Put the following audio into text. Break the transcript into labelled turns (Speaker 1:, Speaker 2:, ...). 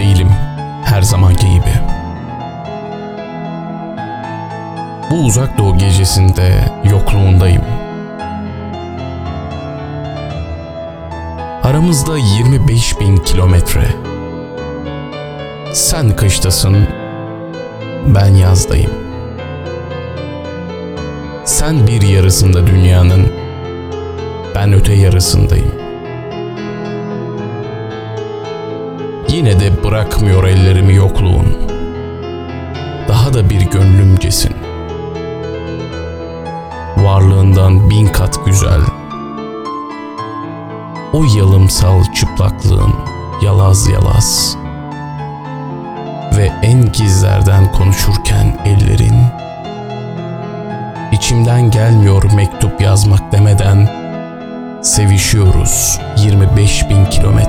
Speaker 1: değilim her zamanki gibi. Bu uzak doğu gecesinde yokluğundayım. Aramızda 25 bin kilometre. Sen kıştasın, ben yazdayım. Sen bir yarısında dünyanın, ben öte yarısındayım. Yine de bırakmıyor ellerimi yokluğun. Daha da bir gönlümcesin. Varlığından bin kat güzel. O yalımsal çıplaklığın yalaz yalaz. Ve en gizlerden konuşurken ellerin içimden gelmiyor mektup yazmak demeden sevişiyoruz 25 bin kilometreden.''